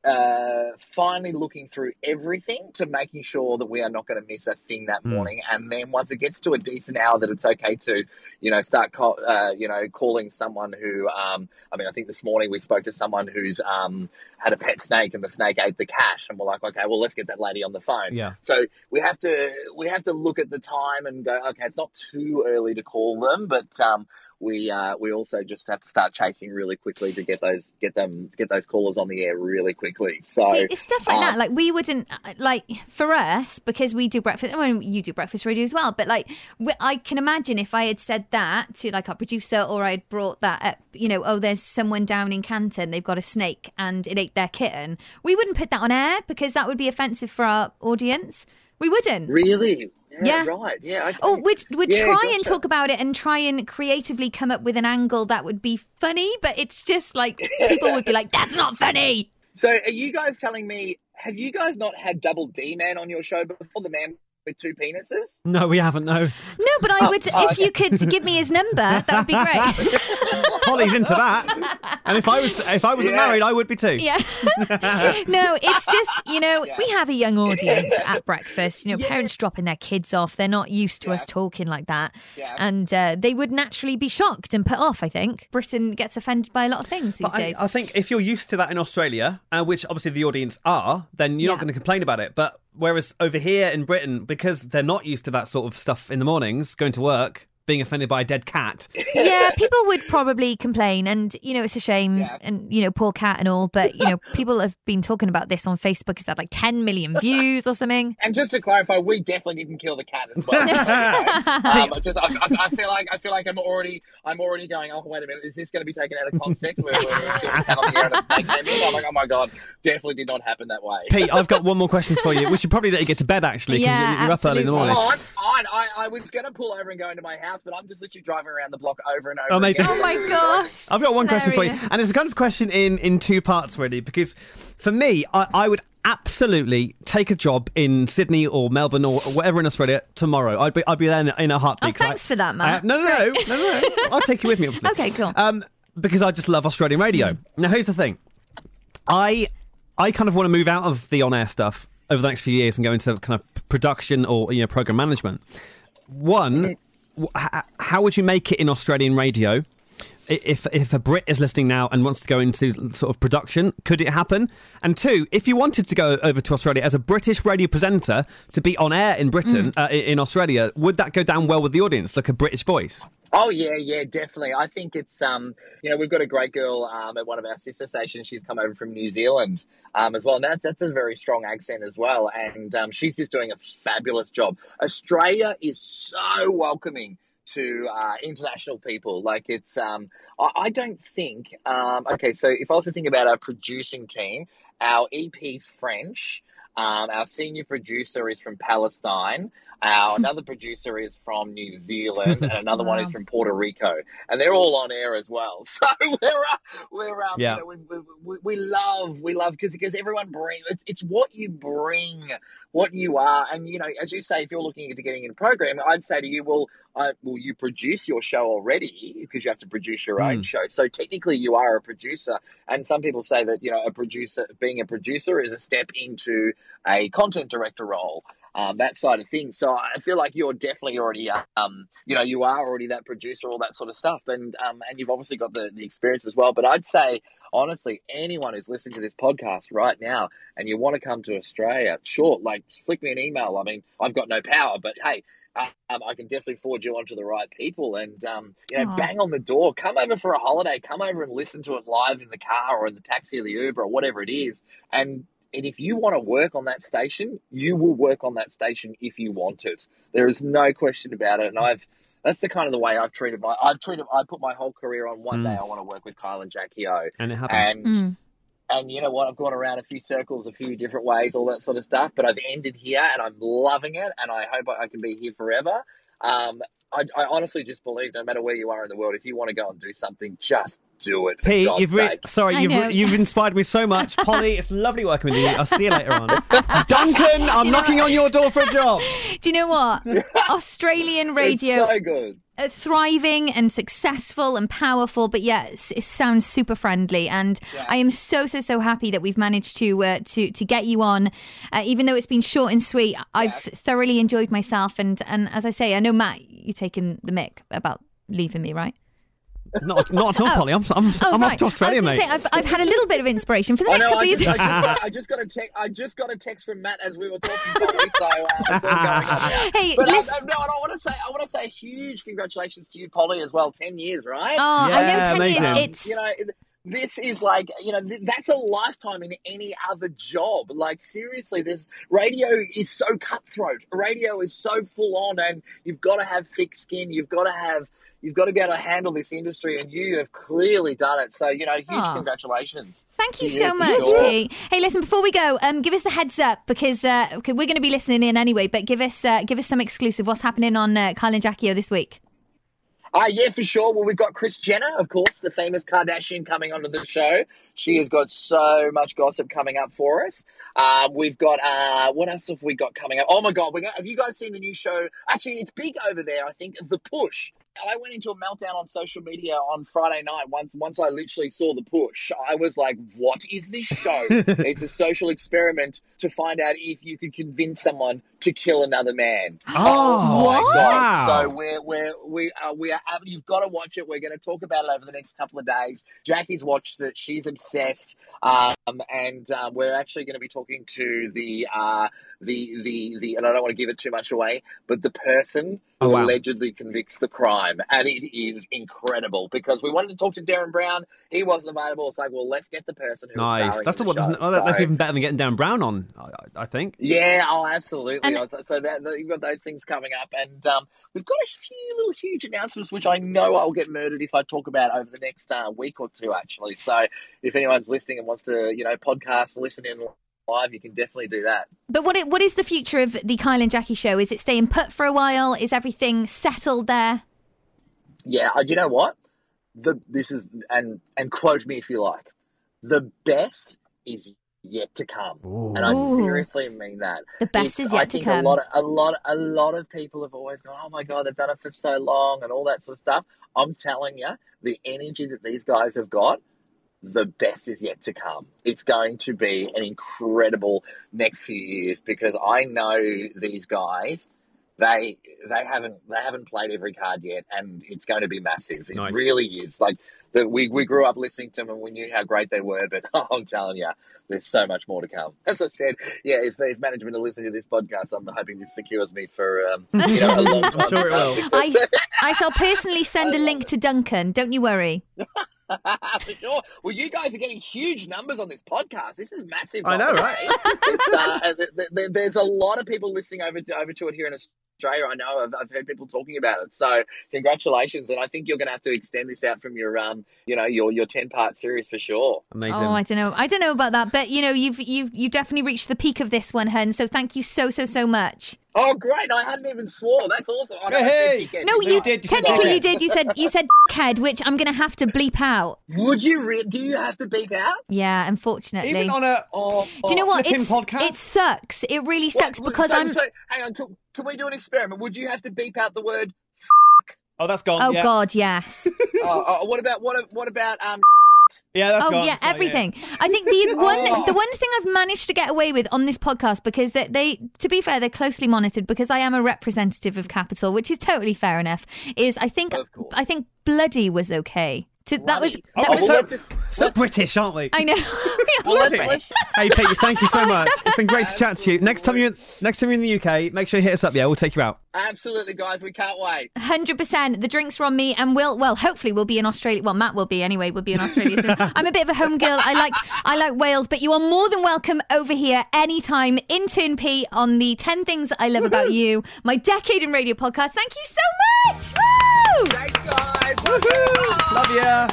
uh, finally looking through everything to making sure that we are not going to miss a thing that morning. And then once it gets to a decent hour, that it's okay to, you know, start, call, uh, you know, calling someone who, um, I mean, I think this morning we spoke to someone who's um, had a pet snake and the snake ate the cat, and we're like, okay, well, let's get that lady on the phone. Yeah. So we have to we have to look at the time and go, okay, it's not too early to call them, but um, we uh, we also just have to start chasing really quickly to get those get them get those callers on the air really quickly. So See, it's stuff like um, that. Like we wouldn't uh, like for us because we do breakfast. I mean, you do breakfast radio as well. But like, we, I can imagine if I had said that to like our producer, or I'd brought that up. You know, oh, there's someone down in Canton. They've got a snake and it ate their kitten. We wouldn't put that on air because that would be offensive for our audience. We wouldn't. really, yeah, Yeah. right, yeah. Oh, we'd, we'd Yeah, try and talk about it and try and creatively come up with an angle that would be funny, but it's just like people would be like, "That's not funny." So are you guys telling me? Have you guys not had Double D Man on your show before? The man with two penises. No, we haven't. No, No, but I would. oh, if you could give me his number, that would be great. Holly's into that. And if I was if I wasn't Yeah. married, I would be too. yeah. no, it's just you know Yeah. we have a young audience at breakfast. You know, Yeah. parents dropping their kids off. They're not used to Yeah. us talking like that, Yeah. and uh, they would naturally be shocked and put off. I think Britain gets offended by a lot of things these But I, days. I think if you're used to that in Australia, uh, which obviously the audience are, then you're Yeah. not going to complain about it. But whereas over here in Britain, because they're not used to that sort of stuff in the mornings, going to work, being offended by a dead cat. yeah, people would probably complain, and you know it's a shame, Yeah. and you know poor cat and all. But you know people have been talking about this on Facebook. It's had like 10 million views or something. And just to clarify, we definitely didn't kill the cat as well. um, I just, I, I, I feel like I feel like I'm already, I'm already going. Oh, wait a minute, is this going to be taken out of context? We're killing a cat on the air and a snake naming? I'm like, oh my god, definitely did not happen that way. Pete, I've got one more question for you. We should probably let you get to bed actually. Yeah, you're, you're up early in the morning. Oh, I'm fine. I, I was going to pull over and go into my house, but I'm just literally driving around the block over and over. Amazing. again. Oh my gosh! I've got one question for you, and it's a kind of question in in two parts, really. Because for me, I, I would absolutely take a job in Sydney or Melbourne or whatever in Australia tomorrow. I'd be I'd be there in, in a heartbeat. Oh, 'cause I- thanks for that, Matt. I- no, no, no, no, no, no. I'll take you with me, obviously. Okay, cool. Um, because I just love Australian radio. Now, here's the thing. I I kind of want to move out of the on-air stuff over the next few years and go into kind of production or you know program management. One, wh- h- how would you make it in Australian radio? If if a Brit is listening now and wants to go into sort of production, could it happen? And two, if you wanted to go over to Australia as a British radio presenter to be on air in Britain, uh, in Australia, would that go down well with the audience, like a British voice? Oh yeah, yeah, definitely. I think it's um, you know, we've got a great girl um at one of our sister stations. She's come over from New Zealand um as well. And that's that's a very strong accent as well, and um, she's just doing a fabulous job. Australia is so welcoming to uh, international people. Like it's um, I, I don't think um, okay. So if I was to think about our producing team, our EP's French. Um, our senior producer is from Palestine. Our another producer is from New Zealand, and another one is from Puerto Rico, and they're all on air as well. So we're uh, we're um, Yeah. you know, we, we, we, we love we love because because everyone brings it's it's what you bring, what you are, and you know as you say, if you're looking into getting in a program, I'd say to you, well, uh, well, you produce your show already because you have to produce your own Mm. show. So technically, you are a producer, and some people say that you know a producer being a producer is a step into a content director role. Um, that side of things. So I feel like you're definitely already, um, you know, you are already that producer, all that sort of stuff, and um, and you've obviously got the, the experience as well. But I'd say, honestly, anyone who's listening to this podcast right now and you want to come to Australia, sure, like flick me an email. I mean, I've got no power, but hey. Um, I can definitely forward you on to the right people, and um, you know, Aw. bang on the door. Come over for a holiday. Come over and listen to it live in the car or in the taxi or the Uber or whatever it is. And and if you want to work on that station, you will work on that station if you want it. There is no question about it. And I've that's the kind of the way I've treated my I've treated I put my whole career on one Mm. day I want to work with Kyle and Jackie O. And it happens. And Mm. and you know what? I've gone around a few circles, a few different ways, all that sort of stuff. But I've ended here, and I'm loving it, and I hope I I can be here forever. Um, I, I honestly just believe, no matter where you are in the world, if you want to go and do something, just do it. For Pete, God's you've re- sake. sorry, I you've re- you've inspired me so much, Polly. It's lovely working with you. I'll see you later on. Duncan, I'm knocking what? on your door for a job. Do you know what? Australian radio It's so good. Uh, thriving and successful and powerful, but yet it sounds super friendly. And I am so so so happy that we've managed to uh, to to get you on, uh, even though it's been short and sweet. I've thoroughly enjoyed myself, and and as I say, I know Matt, you're taking the mick about leaving me, right? Not, not at all, Polly. I'm, I'm, Oh, I'm right. off to Australia, I was mate. Say, I've, I've had a little bit of inspiration for the I next know. couple I of just, years. I, just got, I just got a text. I just got a text from Matt as we were talking. Probably, so uh, it's all going on now. Hey, But uh, listen. no, and I want to say, I want to say, huge congratulations to you, Polly, as well. Ten years, right? Oh, I know Yeah, 10 amazing. years. It's you know it- this is like you know th- that's a lifetime in any other job like seriously this radio is so cutthroat radio is so full on and you've got to have thick skin you've got to have you've got to be able to handle this industry and you have clearly done it so you know huge Aw. congratulations Thank you so much, sure. Pete. Hey, listen, before we go, um, give us the heads up because uh, okay, we're going to be listening in anyway. But give us uh, give us some exclusive. What's happening on uh, Kyle and Jackie this week? Uh, yeah, for sure. Well, we've got Kris Jenner, of course, the famous Kardashian, coming onto the show. She has got so much gossip coming up for us. Uh, we've got, uh, what else have we got coming up? Oh my God, we got, have you guys seen the new show? Actually, it's big over there, I think, The Push. I went into a meltdown on social media on Friday night. Once, once I literally saw the push, I was like, "What is this show?" it's a social experiment to find out if you could convince someone to kill another man. Oh, my What? god! Wow. So we're we're we are we are you've got to watch it. We're going to talk about it over the next couple of days. Jackie's watched it. She's obsessed. Um, and uh, we're actually going to be talking to the uh, the the the, and I don't want to give it too much away, but the person who Oh, wow. allegedly convicts the crime, and it is incredible because we wanted to talk to Derren Brown, he wasn't available. It's like, well, let's get the person who's Nice. That's the the what. show. oh, that- That's So- even better than getting Derren Brown on. I, I I think. yeah, oh, absolutely. And- So- so that, that- you've got those things coming up, and um, we've got a few little huge announcements, which I know I'll get murdered if I talk about over the next uh, week or two. Actually, so if anyone's listening and wants to, you know, podcast, listen in live, you can definitely do that. But what it, what is the future of the Kyle and Jackie show? Is it staying put for a while? Is everything settled there? Yeah, uh, you know what? The this is and and quote me if you like. The best is yet to come, and I seriously mean that. The best It's- is yet I to come. A lot, of, a lot, a lot of people have always gone, "Oh my god, they've done it for so long," and all that sort of stuff. I'm telling you, the energy that these guys have got, the best is yet to come. It's going to be an incredible next few years because I know these guys. They they haven't they haven't played every card yet, and it's going to be massive. It Nice. really is. Like the, we we grew up listening to them, and we knew how great they were. But I'm telling you, there's so much more to come. As I said, yeah, if, if management are listening to this podcast, I'm hoping this secures me for um, you know a long time. I'm sure it will. I, I shall personally send a link to Duncan. Don't you worry. For sure. Well, you guys are getting huge numbers on this podcast. This is massive. I know, right? Uh, th- th- there's a lot of people listening over to, over to it here in Australia. I know. I've, I've heard people talking about it. So congratulations, and I think you're going to have to extend this out from your um, you know, your your ten part series for sure. Amazing. Oh, I don't know. I don't know about that, but you know, you've you've you definitely reached the peak of this one, Hun. So thank you so so so much. Oh, great! I hadn't even swore. That's awesome. I know I said Hey! No, didn't you did, technically you did. You said you said head, which I'm gonna have to bleep out. Would you? Re- do you have to bleep out? Yeah, unfortunately. Even on a Oh, Do you know what? It's, podcast? It sucks. It really sucks what- because so- I'm. So, hang on. Can, can we do an experiment? Would you have to beep out the word? oh, that's gone. Oh yeah. God, yes. oh, oh, what about what? What about um? Yeah, that's oh gone. Oh yeah, So, everything. I think the one Oh. the one thing I've managed to get away with on this podcast because they, they to be fair they're closely monitored because I am a representative of capital, which is totally fair enough. Is I think I think bloody was okay. To, that was that Oh, was. so, just- so British, aren't we? I know. Well, let's, Sorry. let's, Hey Pete, thank you so much. It's been great to chat to you. Next time you next time you're in the UK, make sure you hit us up. Yeah, we'll take you out. absolutely, guys. We can't wait. Hundred percent. The drinks are on me, and we'll well, hopefully, we'll be in Australia. Well, Matt will be anyway. We'll be in Australia soon. I'm a bit of a home girl. I like I like Wales, but you are more than welcome over here anytime. Intern P on the Ten Things I Love About You, my decade in radio podcast. Thank you so much. Woo! Thanks, guys. Love ya.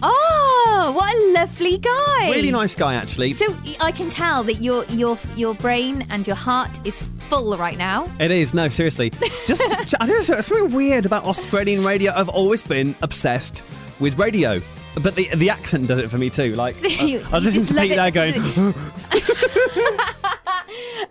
Oh, what a lovely guy. Really nice guy, actually. So I can tell that your your your brain and your heart is full right now. It is no, seriously. Just I don't know, something weird about Australian radio. I've always been obsessed with radio, but the the accent does it for me too. Like You- I was you to Pete there going.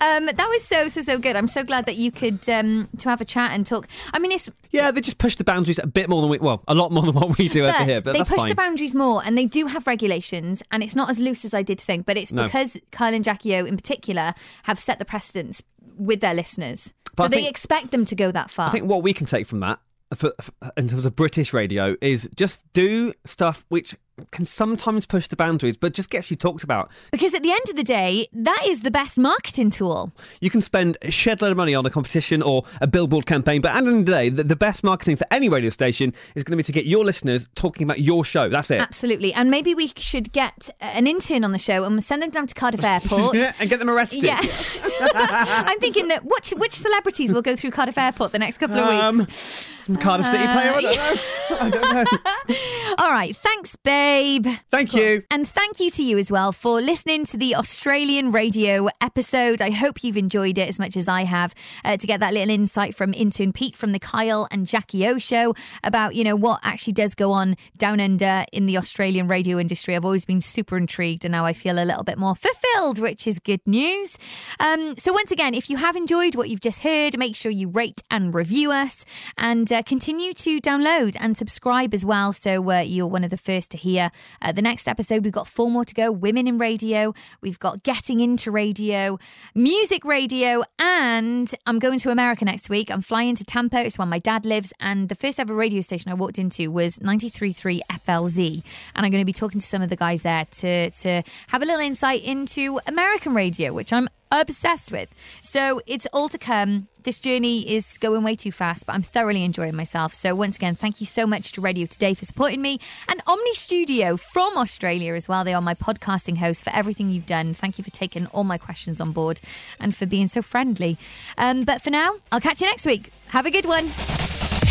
Um, that was so so so good. I'm so glad that you could um, to have a chat and talk. I mean, it's Yeah, they just push the boundaries a bit more than we, well, a lot more than what we do over here. But they push fine. the boundaries more, and they do have regulations, and it's not as loose as I did think. But it's No. because Kyle and Jackie O, in particular, have set the precedence with their listeners, But so I they think- expect them to go that far. I think what we can take from that, for, for, in terms of British radio, is just do stuff which can sometimes push the boundaries, but just gets you talked about. because at the end of the day, that is the best marketing tool. You can spend a shed load of money on a competition or a billboard campaign, but at the end of the day, the, best marketing for any radio station is going to be to get your listeners talking about your show. That's it. Absolutely, and maybe we should get an intern on the show and send them down to Cardiff Airport. Yeah, and get them arrested. Yeah, I'm thinking that which which celebrities will go through Cardiff Airport the next couple of Um, weeks. Some Cardiff City player. I don't know. I don't know. All right, thanks, babe. Thank you. And thank you to you as well for listening to the Australian radio episode. I hope you've enjoyed it as much as I have uh, to get that little insight from intern Pete from the Kyle and Jackie O show about, you know, what actually does go on down under in the Australian radio industry. I've always been super intrigued and now I feel a little bit more fulfilled, which is good news. Um, so once again, if you have enjoyed what you've just heard, make sure you rate and review us and uh, continue to download and subscribe as well so uh, you're one of the first to hear Uh, the next episode, we've got four more to go. Women in Radio, we've got Getting into Radio, Music Radio, and I'm going to America next week. I'm flying to Tampa, it's where my dad lives, and the first ever radio station I walked into was 93.3 FLZ. And I'm going to be talking to some of the guys there to, to have a little insight into American radio, which I'm obsessed with. So it's all to come. This journey is going way too fast, but I'm thoroughly enjoying myself. So once again, thank you so much to Radio Today for supporting me and Omny Studio from Australia as well. They are my podcasting host for everything you've done. Thank you for taking all my questions on board and for being so friendly. Um, but for now, I'll catch you next week. Have a good one.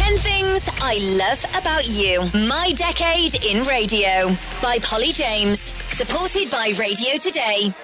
10 Things I Love About You. My Decade in Radio by Polly James. Supported by Radio Today.